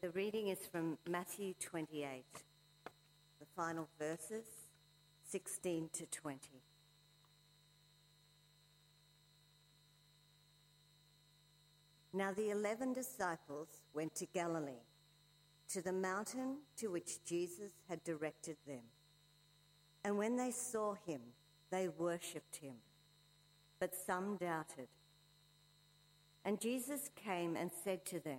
the reading is from Matthew 28, the final verses 16 to 20. Now the eleven disciples went to Galilee, to the mountain to which Jesus had directed them. And when they saw him, they worshipped him, but some doubted. And Jesus came and said to them,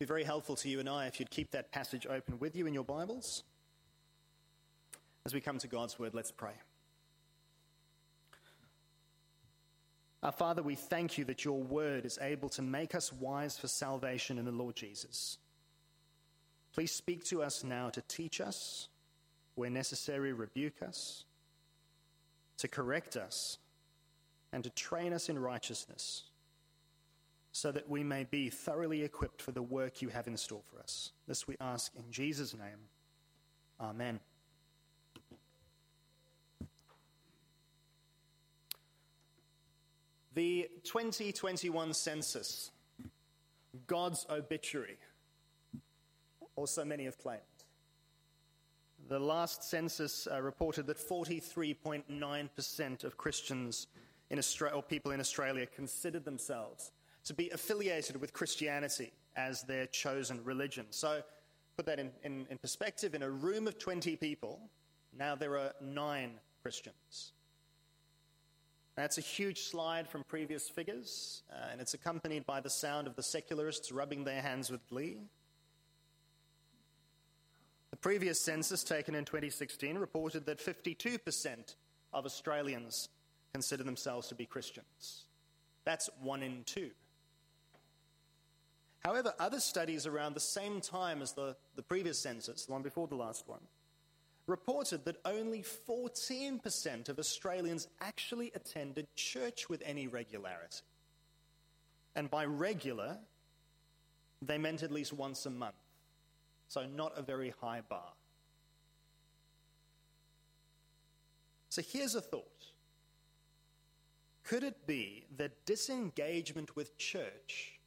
Be very helpful to you and I if you'd keep that passage open with you in your Bibles. As we come to God's word, let's pray. Our Father, we thank you that your word is able to make us wise for salvation in the Lord Jesus. Please speak to us now to teach us, where necessary, rebuke us, to correct us, and to train us in righteousness so that we may be thoroughly equipped for the work you have in store for us. This we ask in Jesus' name. Amen. The 2021 census, God's obituary, also many have claimed. The last census uh, reported that 43.9% of Christians in Australia, or people in Australia considered themselves to be affiliated with Christianity as their chosen religion. So, put that in, in, in, perspective in a room of 20 people, now there are nine Christians. That's a huge slide from previous figures, uh, and it's accompanied by the sound of the secularists rubbing their hands with glee. The previous census, taken in 2016, reported that 52% of Australians consider themselves to be Christians. That's one in two. However, other studies around the same time as the, the previous census, the one before the last one, reported that only 14% of Australians actually attended church with any regularity. And by regular, they meant at least once a month. So, not a very high bar. So, here's a thought Could it be that disengagement with church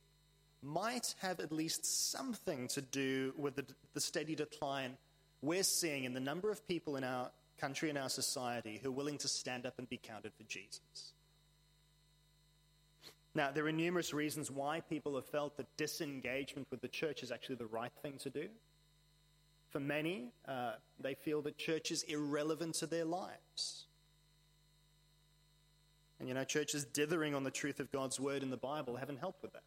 might have at least something to do with the, the steady decline we're seeing in the number of people in our country and our society who are willing to stand up and be counted for Jesus. Now, there are numerous reasons why people have felt that disengagement with the church is actually the right thing to do. For many, uh, they feel that church is irrelevant to their lives. And you know, churches dithering on the truth of God's word in the Bible haven't helped with that.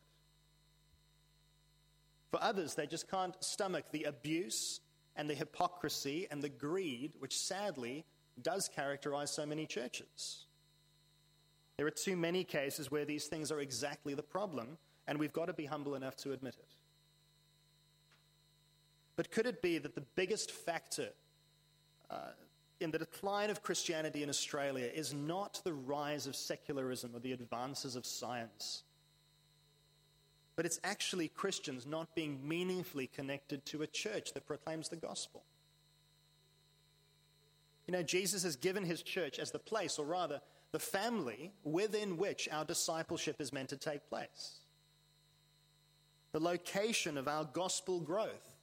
For others, they just can't stomach the abuse and the hypocrisy and the greed which sadly does characterize so many churches. There are too many cases where these things are exactly the problem, and we've got to be humble enough to admit it. But could it be that the biggest factor uh, in the decline of Christianity in Australia is not the rise of secularism or the advances of science? But it's actually Christians not being meaningfully connected to a church that proclaims the gospel. You know, Jesus has given his church as the place, or rather, the family within which our discipleship is meant to take place. The location of our gospel growth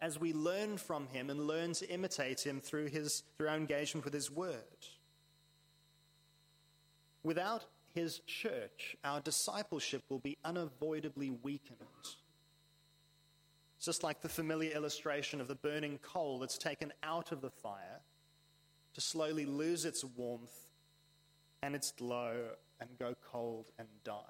as we learn from him and learn to imitate him through, his, through our engagement with his word. Without his church, our discipleship will be unavoidably weakened. It's just like the familiar illustration of the burning coal that's taken out of the fire to slowly lose its warmth and its glow and go cold and die.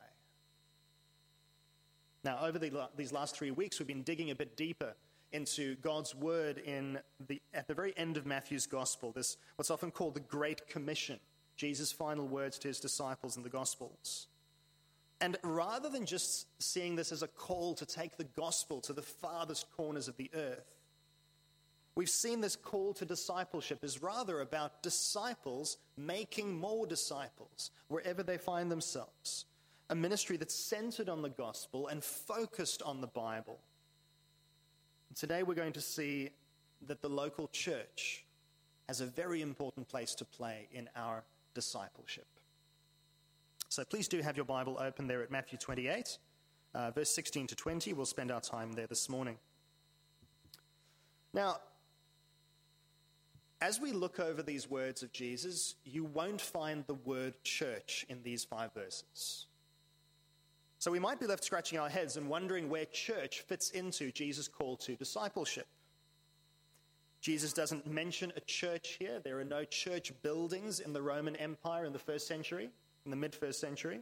Now, over the, these last three weeks, we've been digging a bit deeper into God's word in the, at the very end of Matthew's gospel, this what's often called the Great Commission, Jesus' final words to his disciples in the gospels. And rather than just seeing this as a call to take the gospel to the farthest corners of the earth, we've seen this call to discipleship is rather about disciples making more disciples wherever they find themselves. A ministry that's centered on the gospel and focused on the Bible. And today we're going to see that the local church has a very important place to play in our discipleship. So please do have your Bible open there at Matthew 28, uh, verse 16 to 20. We'll spend our time there this morning. Now, as we look over these words of Jesus, you won't find the word church in these five verses. So we might be left scratching our heads and wondering where church fits into Jesus' call to discipleship. Jesus doesn't mention a church here. There are no church buildings in the Roman Empire in the first century, in the mid first century.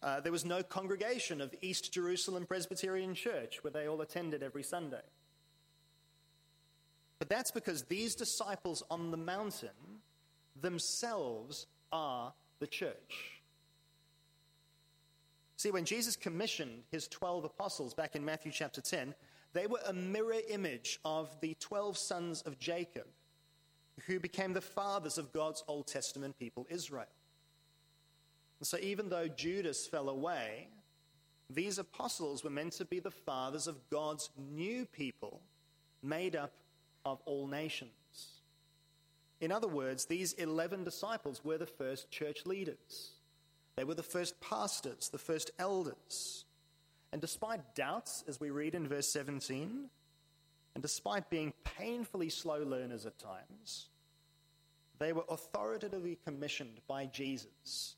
Uh, there was no congregation of East Jerusalem Presbyterian Church where they all attended every Sunday. But that's because these disciples on the mountain themselves are the church. See, when Jesus commissioned his 12 apostles back in Matthew chapter 10, they were a mirror image of the 12 sons of Jacob, who became the fathers of God's Old Testament people, Israel. And so, even though Judas fell away, these apostles were meant to be the fathers of God's new people, made up of all nations. In other words, these 11 disciples were the first church leaders. They were the first pastors, the first elders. And despite doubts, as we read in verse 17, and despite being painfully slow learners at times, they were authoritatively commissioned by Jesus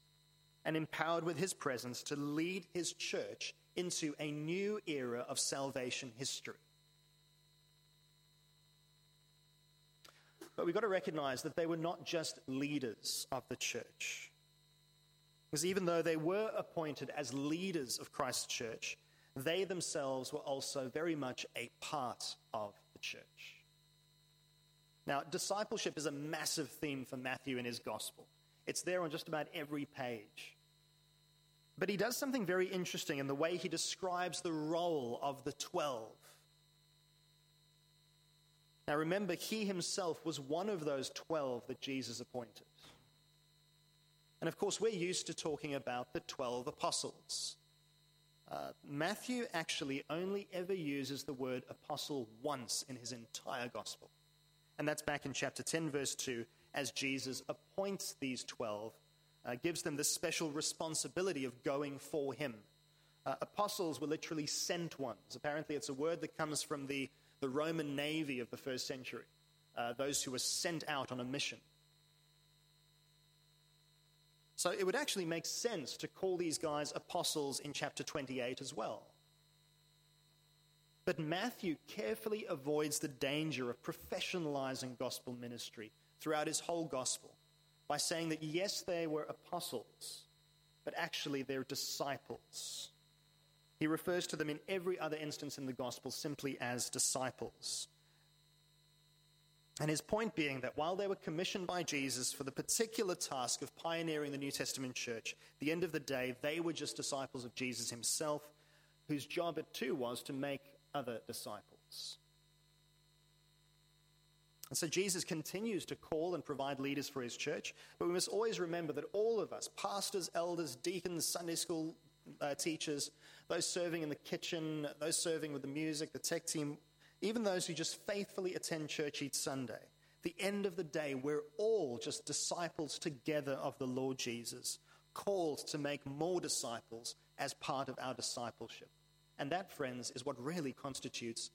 and empowered with his presence to lead his church into a new era of salvation history. But we've got to recognize that they were not just leaders of the church. Because even though they were appointed as leaders of Christ's church, they themselves were also very much a part of the church. Now, discipleship is a massive theme for Matthew in his gospel. It's there on just about every page. But he does something very interesting in the way he describes the role of the twelve. Now, remember, he himself was one of those twelve that Jesus appointed. And of course, we're used to talking about the 12 apostles. Uh, Matthew actually only ever uses the word apostle once in his entire gospel. And that's back in chapter 10, verse 2, as Jesus appoints these 12, uh, gives them the special responsibility of going for him. Uh, apostles were literally sent ones. Apparently, it's a word that comes from the, the Roman navy of the first century, uh, those who were sent out on a mission. So it would actually make sense to call these guys apostles in chapter 28 as well. But Matthew carefully avoids the danger of professionalizing gospel ministry throughout his whole gospel by saying that yes, they were apostles, but actually they're disciples. He refers to them in every other instance in the gospel simply as disciples. And his point being that while they were commissioned by Jesus for the particular task of pioneering the New Testament church, the end of the day, they were just disciples of Jesus himself, whose job it too was to make other disciples. And so Jesus continues to call and provide leaders for his church, but we must always remember that all of us, pastors, elders, deacons, Sunday school uh, teachers, those serving in the kitchen, those serving with the music, the tech team, even those who just faithfully attend church each Sunday, the end of the day, we're all just disciples together of the Lord Jesus, called to make more disciples as part of our discipleship. And that, friends, is what really constitutes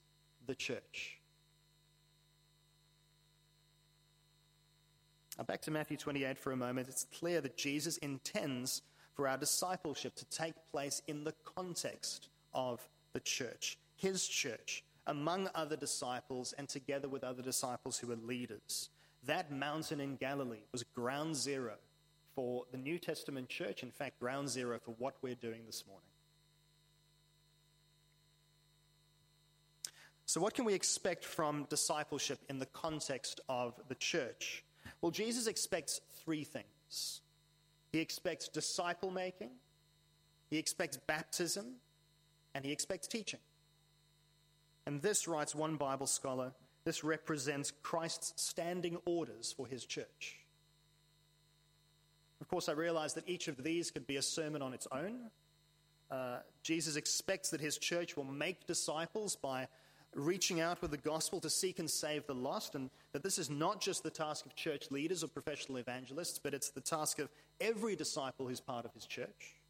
the church. Now, back to Matthew 28 for a moment. It's clear that Jesus intends for our discipleship to take place in the context of the church, his church, among other disciples and together with other disciples who were leaders. That mountain in Galilee was ground zero for the New Testament church, in fact, ground zero for what we're doing this morning. So, what can we expect from discipleship in the context of the church? Well, Jesus expects three things He expects disciple making, He expects baptism, and He expects teaching. And this, writes one Bible scholar, this represents Christ's standing orders for His church. Of course, I realize that each of these could be a sermon on its own. Uh, Jesus expects that his church will make disciples by reaching out with the gospel to seek and save the lost, and that this is not just the task of church leaders or professional evangelists, but it's the task of every disciple who's part of his church.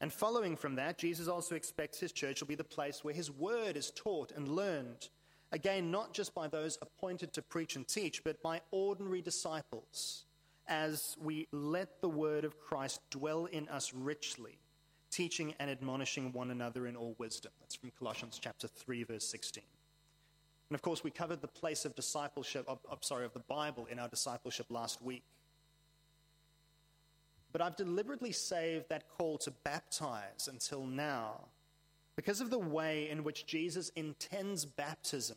And following from that, Jesus also expects his church will be the place where his word is taught and learned. Again, not just by those appointed to preach and teach, but by ordinary disciples, as we let the word of Christ dwell in us richly teaching and admonishing one another in all wisdom. That's from Colossians chapter 3, verse 16. And of course, we covered the place of discipleship, of, of, sorry, of the Bible in our discipleship last week. But I've deliberately saved that call to baptize until now because of the way in which Jesus intends baptism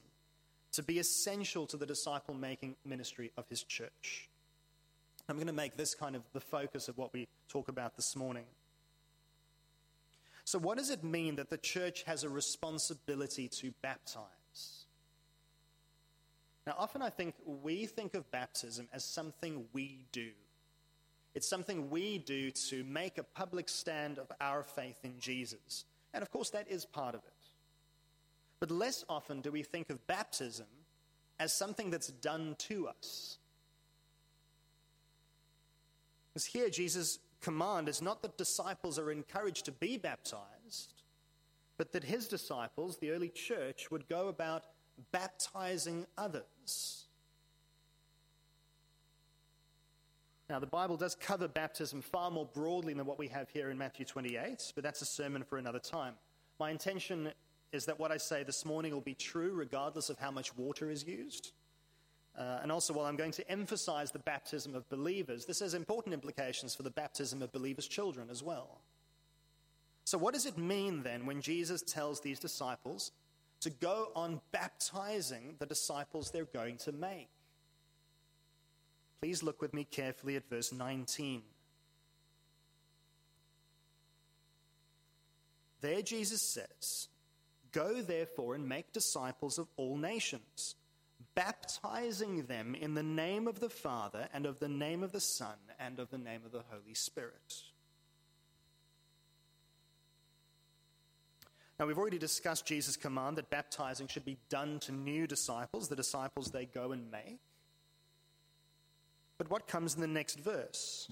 to be essential to the disciple making ministry of his church. I'm going to make this kind of the focus of what we talk about this morning. So, what does it mean that the church has a responsibility to baptize? Now, often I think we think of baptism as something we do. It's something we do to make a public stand of our faith in Jesus. And of course, that is part of it. But less often do we think of baptism as something that's done to us. Because here, Jesus command is not that disciples are encouraged to be baptized, but that his disciples, the early church, would go about baptizing others. Now, the Bible does cover baptism far more broadly than what we have here in Matthew 28, but that's a sermon for another time. My intention is that what I say this morning will be true regardless of how much water is used. Uh, and also, while I'm going to emphasize the baptism of believers, this has important implications for the baptism of believers' children as well. So, what does it mean then when Jesus tells these disciples to go on baptizing the disciples they're going to make? Please look with me carefully at verse 19. There, Jesus says, Go therefore and make disciples of all nations baptizing them in the name of the Father, and of the name of the Son, and of the name of the Holy Spirit. Now, we've already discussed Jesus' command that baptizing should be done to new disciples, the disciples they go and make. But what comes in the next verse?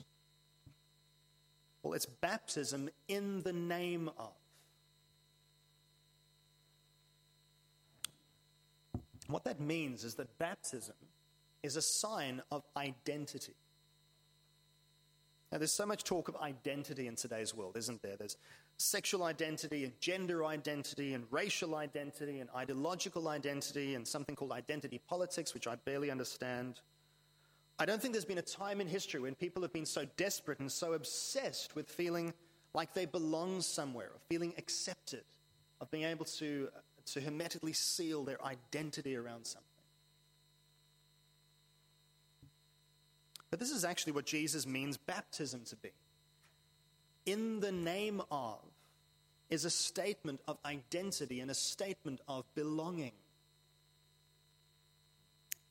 Well, it's baptism in the name of. What that means is that baptism is a sign of identity. Now, there's so much talk of identity in today's world, isn't there? There's sexual identity and gender identity and racial identity and ideological identity and something called identity politics, which I barely understand. I don't think there's been a time in history when people have been so desperate and so obsessed with feeling like they belong somewhere, of feeling accepted, of being able to to hermetically seal their identity around something. But this is actually what Jesus means baptism to be. In the name of is a statement of identity and a statement of belonging.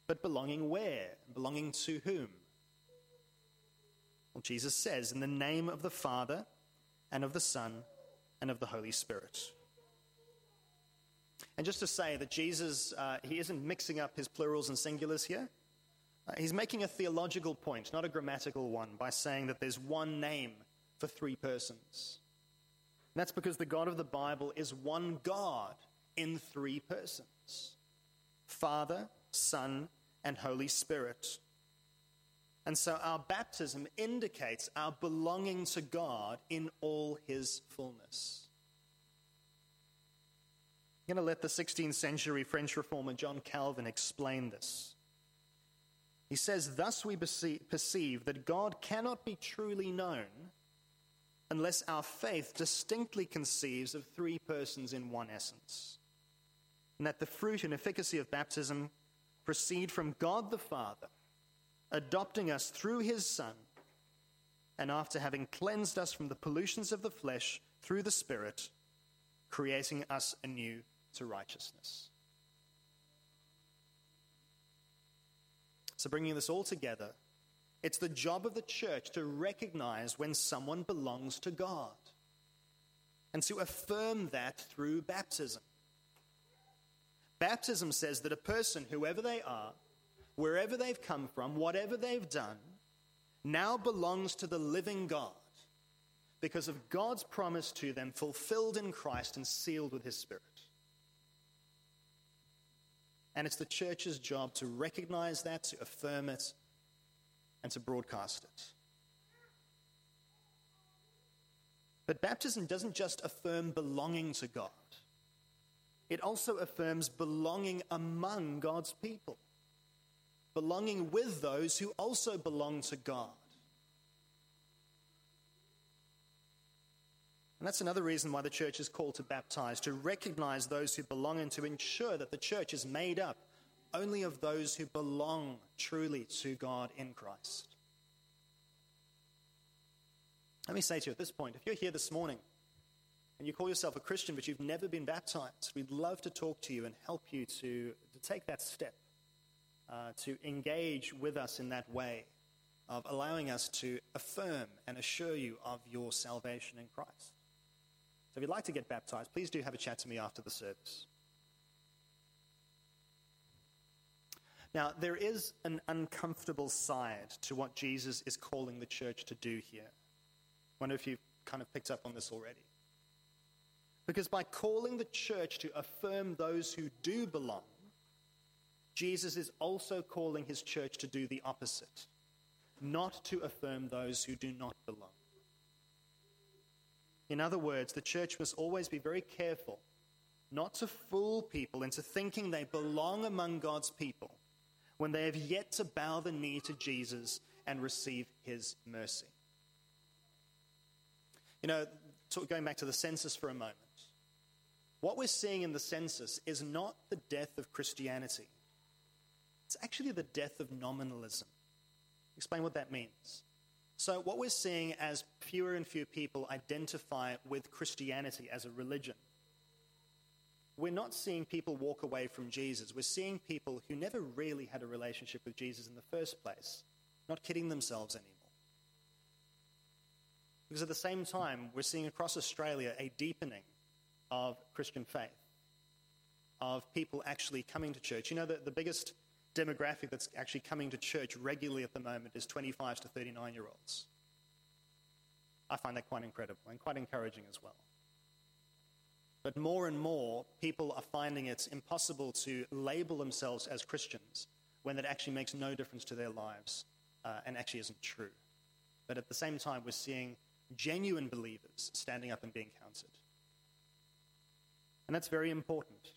But belonging where? Belonging to whom? Well, Jesus says, in the name of the Father and of the Son and of the Holy Spirit. And just to say that Jesus, uh, he isn't mixing up his plurals and singulars here. Uh, he's making a theological point, not a grammatical one, by saying that there's one name for three persons. And that's because the God of the Bible is one God in three persons Father, Son, and Holy Spirit. And so our baptism indicates our belonging to God in all his fullness. I'm going to let the 16th century French reformer John Calvin explain this. He says, Thus we perceive that God cannot be truly known unless our faith distinctly conceives of three persons in one essence. and that the fruit and efficacy of baptism proceed from God the Father, adopting us through his Son, and after having cleansed us from the pollutions of the flesh through the Spirit, creating us anew to righteousness. So, bringing this all together, it's the job of the church to recognize when someone belongs to God and to affirm that through baptism. Baptism says that a person, whoever they are, wherever they've come from, whatever they've done, now belongs to the living God because of God's promise to them fulfilled in Christ and sealed with His Spirit. And it's the church's job to recognize that, to affirm it, and to broadcast it. But baptism doesn't just affirm belonging to God, it also affirms belonging among God's people, belonging with those who also belong to God. And that's another reason why the church is called to baptize, to recognize those who belong and to ensure that the church is made up only of those who belong truly to God in Christ. Let me say to you at this point if you're here this morning and you call yourself a Christian but you've never been baptized, we'd love to talk to you and help you to, to take that step, uh, to engage with us in that way of allowing us to affirm and assure you of your salvation in Christ. So if you'd like to get baptized, please do have a chat to me after the service. Now, there is an uncomfortable side to what Jesus is calling the church to do here. I wonder if you've kind of picked up on this already. Because by calling the church to affirm those who do belong, Jesus is also calling his church to do the opposite, not to affirm those who do not belong. In other words, the church must always be very careful not to fool people into thinking they belong among God's people when they have yet to bow the knee to Jesus and receive his mercy. You know, going back to the census for a moment, what we're seeing in the census is not the death of Christianity, it's actually the death of nominalism. Explain what that means. So, what we're seeing as fewer and fewer people identify with Christianity as a religion, we're not seeing people walk away from Jesus. We're seeing people who never really had a relationship with Jesus in the first place, not kidding themselves anymore. Because at the same time, we're seeing across Australia a deepening of Christian faith, of people actually coming to church. You know, the, the biggest demographic that's actually coming to church regularly at the moment is 25 to 39 year olds. I find that quite incredible and quite encouraging as well. But more and more, people are finding it's impossible to label themselves as Christians when that actually makes no difference to their lives uh, and actually isn't true. But at the same time, we're seeing genuine believers standing up and being counted. And that's very important.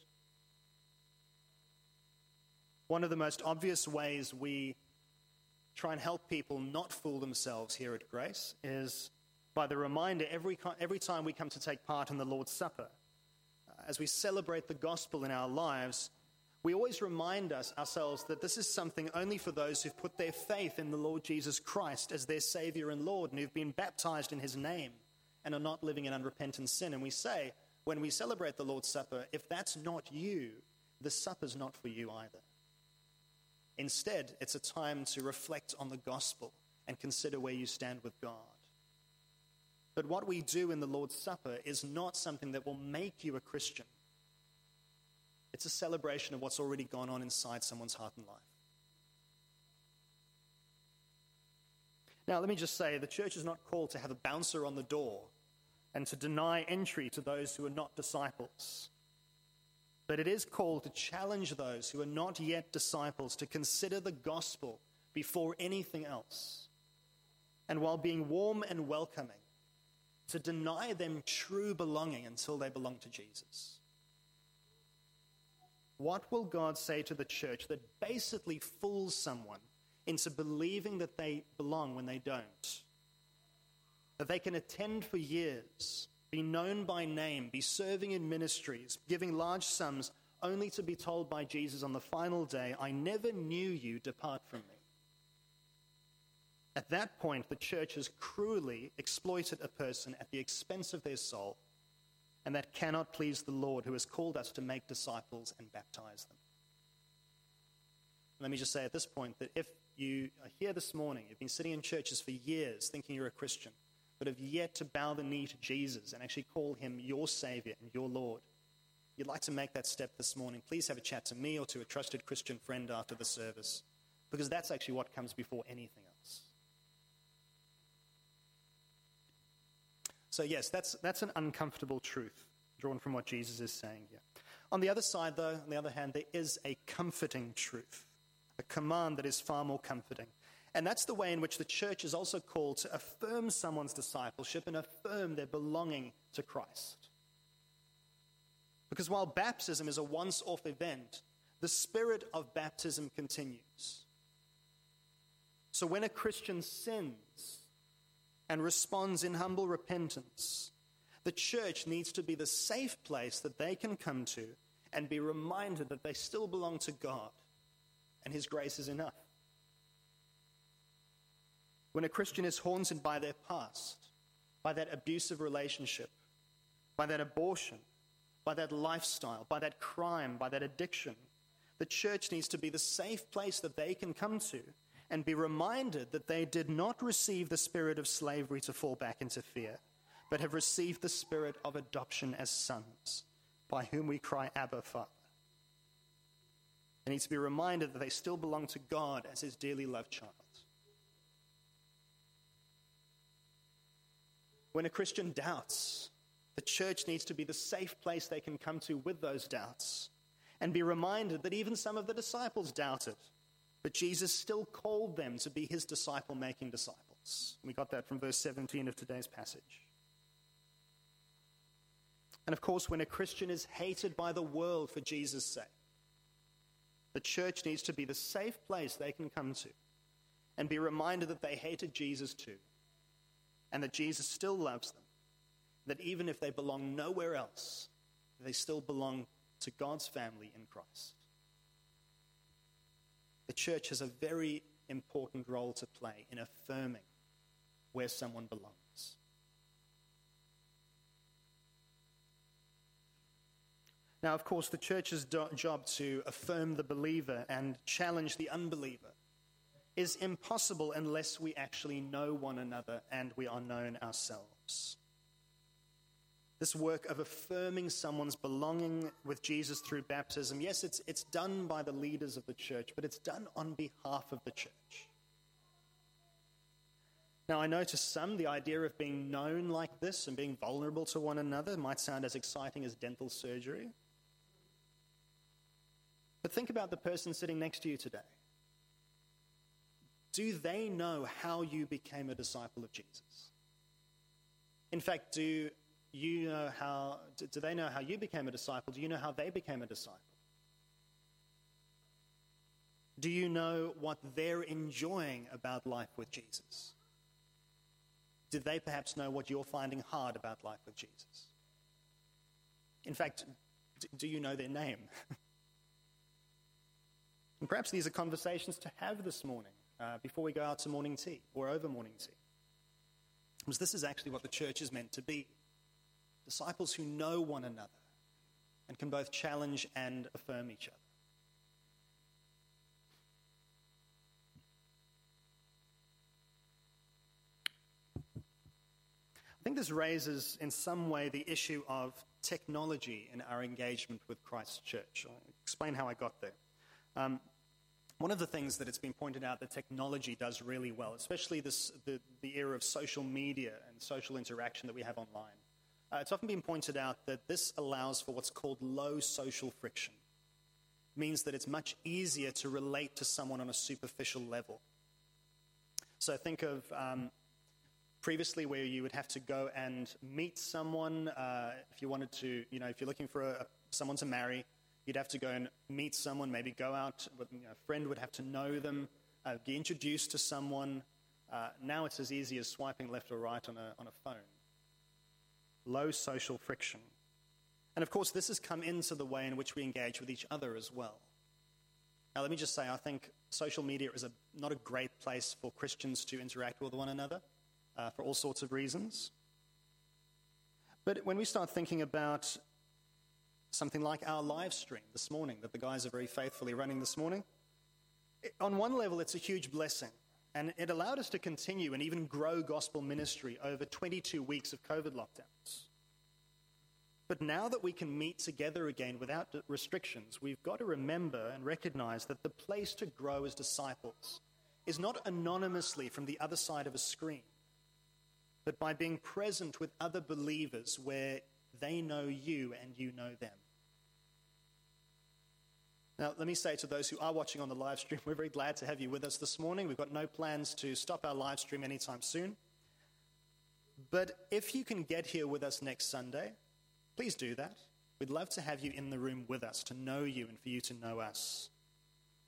One of the most obvious ways we try and help people not fool themselves here at Grace is by the reminder every, every time we come to take part in the Lord's Supper. Uh, as we celebrate the gospel in our lives, we always remind us ourselves that this is something only for those who've put their faith in the Lord Jesus Christ as their Savior and Lord and who've been baptized in His name and are not living in unrepentant sin. And we say, when we celebrate the Lord's Supper, if that's not you, the supper's not for you either. Instead, it's a time to reflect on the gospel and consider where you stand with God. But what we do in the Lord's Supper is not something that will make you a Christian. It's a celebration of what's already gone on inside someone's heart and life. Now, let me just say the church is not called to have a bouncer on the door and to deny entry to those who are not disciples. But it is called to challenge those who are not yet disciples to consider the gospel before anything else. And while being warm and welcoming, to deny them true belonging until they belong to Jesus. What will God say to the church that basically fools someone into believing that they belong when they don't? That they can attend for years, be known by name, be serving in ministries, giving large sums, only to be told by Jesus on the final day, I never knew you, depart from me. At that point, the church has cruelly exploited a person at the expense of their soul, and that cannot please the Lord who has called us to make disciples and baptize them. Let me just say at this point that if you are here this morning, you've been sitting in churches for years thinking you're a Christian, but have yet to bow the knee to Jesus and actually call him your Savior and your Lord, you'd like to make that step this morning, please have a chat to me or to a trusted Christian friend after the service, because that's actually what comes before anything else. So, yes, that's, that's an uncomfortable truth drawn from what Jesus is saying here. On the other side, though, on the other hand, there is a comforting truth, a command that is far more comforting. And that's the way in which the church is also called to affirm someone's discipleship and affirm their belonging to Christ. Because while baptism is a once off event, the spirit of baptism continues. So when a Christian sins and responds in humble repentance, the church needs to be the safe place that they can come to and be reminded that they still belong to God and His grace is enough. When a Christian is haunted by their past, by that abusive relationship, by that abortion, by that lifestyle, by that crime, by that addiction. The church needs to be the safe place that they can come to and be reminded that they did not receive the spirit of slavery to fall back into fear, but have received the spirit of adoption as sons, by whom we cry, Abba, Father. They need to be reminded that they still belong to God as his dearly loved child. When a Christian doubts, the church needs to be the safe place they can come to with those doubts and be reminded that even some of the disciples doubted, but Jesus still called them to be his disciple making disciples. We got that from verse 17 of today's passage. And of course, when a Christian is hated by the world for Jesus' sake, the church needs to be the safe place they can come to and be reminded that they hated Jesus too, and that Jesus still loves them that even if they belong nowhere else, they still belong to God's family in Christ. The church has a very important role to play in affirming where someone belongs. Now, of course, the church's do- job to affirm the believer and challenge the unbeliever is impossible unless we actually know one another and we are known ourselves. This work of affirming someone's belonging with Jesus through baptism, yes, it's, it's done by the leaders of the church, but it's done on behalf of the church. Now, I know to some the idea of being known like this and being vulnerable to one another might sound as exciting as dental surgery. But think about the person sitting next to you today. Do they know how you became a disciple of Jesus? In fact, do you know how, do they know how you became a disciple? Do you know how they became a disciple? Do you know what they're enjoying about life with Jesus? Do they perhaps know what you're finding hard about life with Jesus? In fact, do you know their name? and perhaps these are conversations to have this morning uh, before we go out to morning tea or over morning tea. Because this is actually what the church is meant to be disciples who know one another and can both challenge and affirm each other. I think this raises, in some way, the issue of technology in our engagement with Christ's church. I'll explain how I got there. Um, one of the things that it's been pointed out that technology does really well, especially this, the, the era of social media and social interaction that we have online, uh, it's often been pointed out that this allows for what's called low social friction. It means that it's much easier to relate to someone on a superficial level. So think of um, previously where you would have to go and meet someone uh, if you wanted to, you know, if you're looking for a, someone to marry, you'd have to go and meet someone, maybe go out, with, you know, a friend would have to know them, uh, get introduced to someone. Uh, now it's as easy as swiping left or right on a, on a phone low social friction. And of course, this has come into the way in which we engage with each other as well. Now, let me just say, I think social media is a, not a great place for Christians to interact with one another uh, for all sorts of reasons. But when we start thinking about something like our live stream this morning that the guys are very faithfully running this morning, on one level, it's a huge blessing. And it allowed us to continue and even grow gospel ministry over 22 weeks of COVID lockdowns. But now that we can meet together again without restrictions, we've got to remember and recognize that the place to grow as disciples is not anonymously from the other side of a screen, but by being present with other believers where they know you and you know them. Now, let me say to those who are watching on the live stream, we're very glad to have you with us this morning. We've got no plans to stop our live stream anytime soon. But if you can get here with us next Sunday, please do that. We'd love to have you in the room with us, to know you and for you to know us.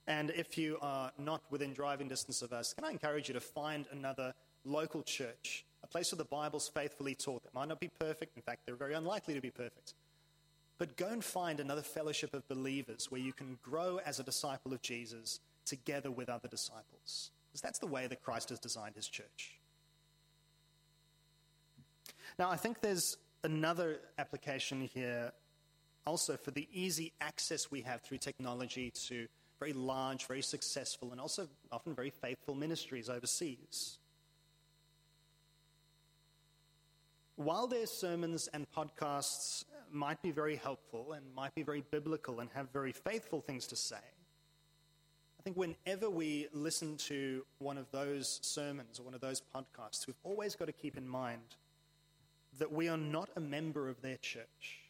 And if you are not within driving distance of us, can I encourage you to find another local church, place where the Bible's faithfully taught that might not be perfect. In fact, they're very unlikely to be perfect. But go and find another fellowship of believers where you can grow as a disciple of Jesus together with other disciples. Because that's the way that Christ has designed his church. Now, I think there's another application here also for the easy access we have through technology to very large, very successful, and also often very faithful ministries overseas. While their sermons and podcasts might be very helpful and might be very biblical and have very faithful things to say. I think whenever we listen to one of those sermons or one of those podcasts, we've always got to keep in mind that we are not a member of their church,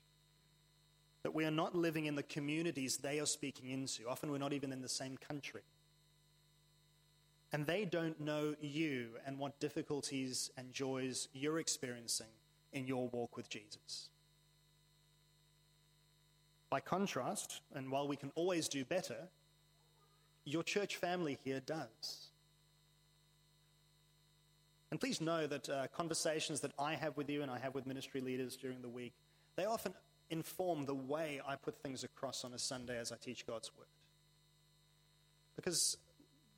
that we are not living in the communities they are speaking into. Often we're not even in the same country. And they don't know you and what difficulties and joys you're experiencing in your walk with Jesus. By contrast, and while we can always do better, your church family here does. And please know that uh, conversations that I have with you and I have with ministry leaders during the week, they often inform the way I put things across on a Sunday as I teach God's Word. Because,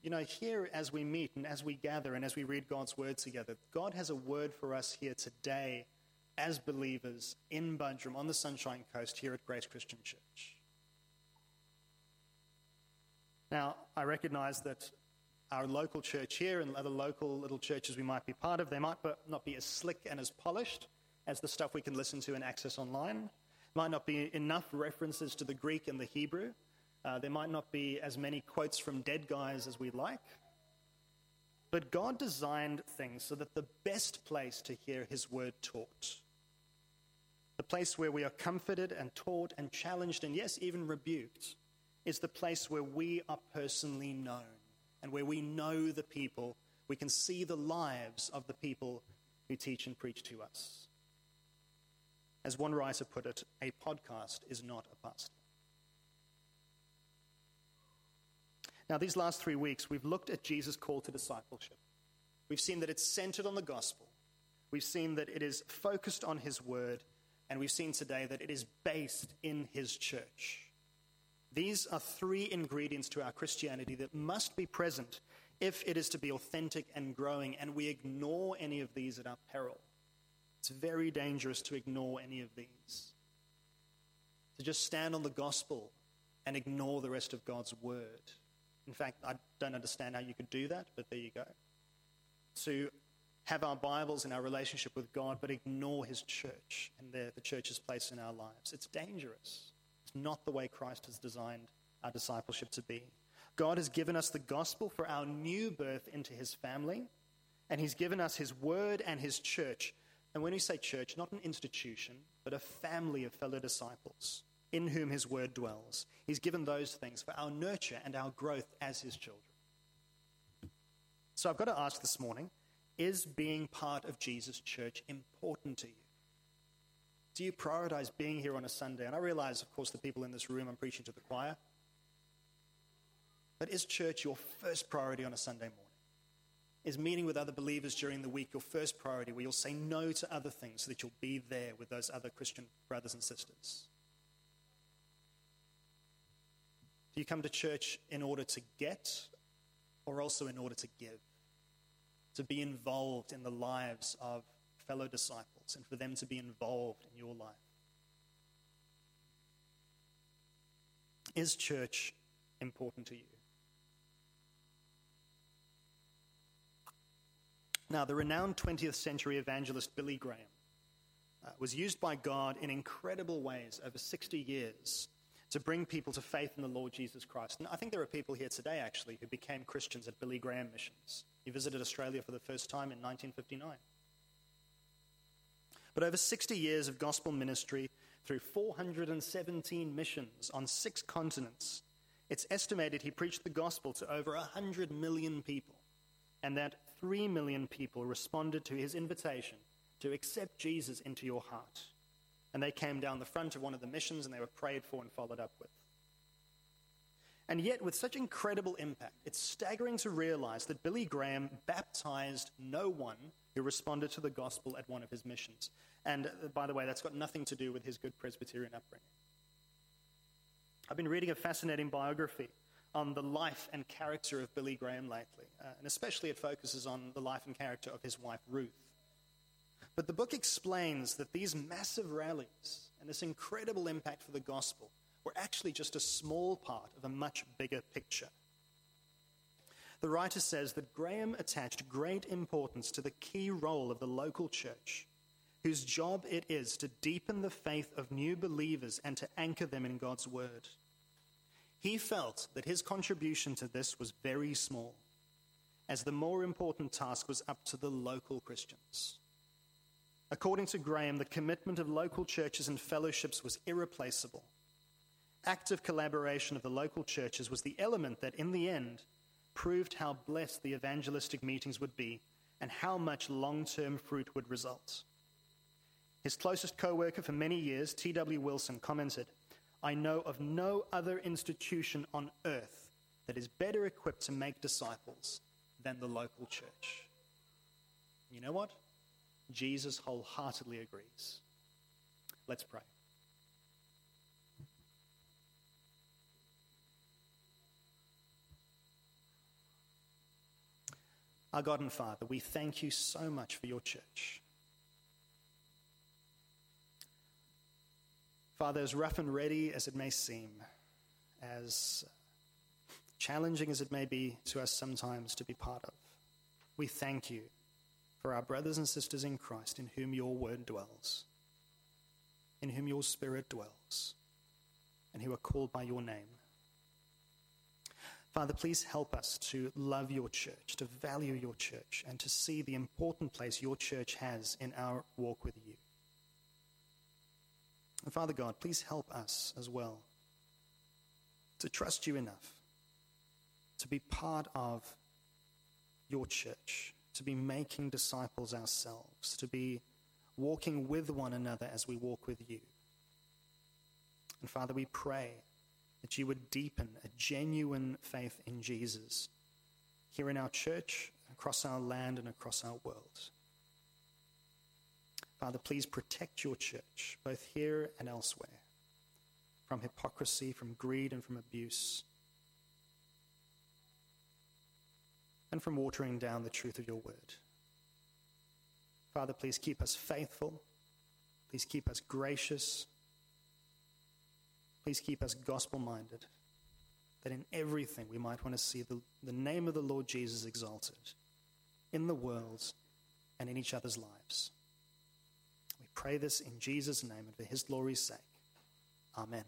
you know, here as we meet and as we gather and as we read God's Word together, God has a word for us here today as believers in Buderim on the Sunshine Coast here at Grace Christian Church. Now, I recognize that our local church here and other local little churches we might be part of, they might not be as slick and as polished as the stuff we can listen to and access online. Might not be enough references to the Greek and the Hebrew. Uh, there might not be as many quotes from dead guys as we'd like. But God designed things so that the best place to hear His word taught, place where we are comforted and taught and challenged and, yes, even rebuked, is the place where we are personally known and where we know the people, we can see the lives of the people who teach and preach to us. As one writer put it, a podcast is not a pastor. Now, these last three weeks, we've looked at Jesus' call to discipleship. We've seen that it's centered on the gospel. We've seen that it is focused on his word. And we've seen today that it is based in his church. These are three ingredients to our Christianity that must be present if it is to be authentic and growing, and we ignore any of these at our peril. It's very dangerous to ignore any of these. To just stand on the gospel and ignore the rest of God's word. In fact, I don't understand how you could do that, but there you go. To have our Bibles and our relationship with God, but ignore His church and the, the church's place in our lives. It's dangerous. It's not the way Christ has designed our discipleship to be. God has given us the gospel for our new birth into His family, and He's given us His word and His church. And when we say church, not an institution, but a family of fellow disciples in whom his word dwells. He's given those things for our nurture and our growth as his children. So I've got to ask this morning is being part of Jesus' church important to you? Do you prioritize being here on a Sunday? And I realize, of course, the people in this room, I'm preaching to the choir. But is church your first priority on a Sunday morning? Is meeting with other believers during the week your first priority, where you'll say no to other things so that you'll be there with those other Christian brothers and sisters? Do you come to church in order to get or also in order to give? To be involved in the lives of fellow disciples and for them to be involved in your life? Is church important to you? Now, the renowned 20th century evangelist Billy Graham uh, was used by God in incredible ways over 60 years to bring people to faith in the Lord Jesus Christ. And I think there are people here today, actually, who became Christians at Billy Graham missions. He visited Australia for the first time in 1959. But over 60 years of gospel ministry through 417 missions on six continents, it's estimated he preached the gospel to over 100 million people, and that 3 million people responded to his invitation to accept Jesus into your heart. And they came down the front of one of the missions and they were prayed for and followed up with. And yet, with such incredible impact, it's staggering to realize that Billy Graham baptized no one who responded to the gospel at one of his missions. And uh, by the way, that's got nothing to do with his good Presbyterian upbringing. I've been reading a fascinating biography on the life and character of Billy Graham lately, uh, and especially it focuses on the life and character of his wife, Ruth. But the book explains that these massive rallies and this incredible impact for the gospel were actually just a small part of a much bigger picture. The writer says that Graham attached great importance to the key role of the local church, whose job it is to deepen the faith of new believers and to anchor them in God's word. He felt that his contribution to this was very small, as the more important task was up to the local Christians. According to Graham, the commitment of local churches and fellowships was irreplaceable. Active collaboration of the local churches was the element that, in the end, proved how blessed the evangelistic meetings would be and how much long term fruit would result. His closest co worker for many years, T.W. Wilson, commented I know of no other institution on earth that is better equipped to make disciples than the local church. You know what? Jesus wholeheartedly agrees. Let's pray. Our God and Father, we thank you so much for your church. Father, as rough and ready as it may seem, as challenging as it may be to us sometimes to be part of, we thank you for our brothers and sisters in Christ in whom your word dwells, in whom your spirit dwells, and who are called by your name. Father, please help us to love your church, to value your church, and to see the important place your church has in our walk with you. And Father God, please help us as well to trust you enough to be part of your church, to be making disciples ourselves, to be walking with one another as we walk with you. And Father, we pray that you would deepen a genuine faith in Jesus here in our church, across our land, and across our world. Father, please protect your church, both here and elsewhere, from hypocrisy, from greed, and from abuse, and from watering down the truth of your word. Father, please keep us faithful. Please keep us gracious. Please keep us gospel minded, that in everything we might want to see the, the name of the Lord Jesus exalted in the world and in each other's lives. We pray this in Jesus' name and for his glory's sake. Amen.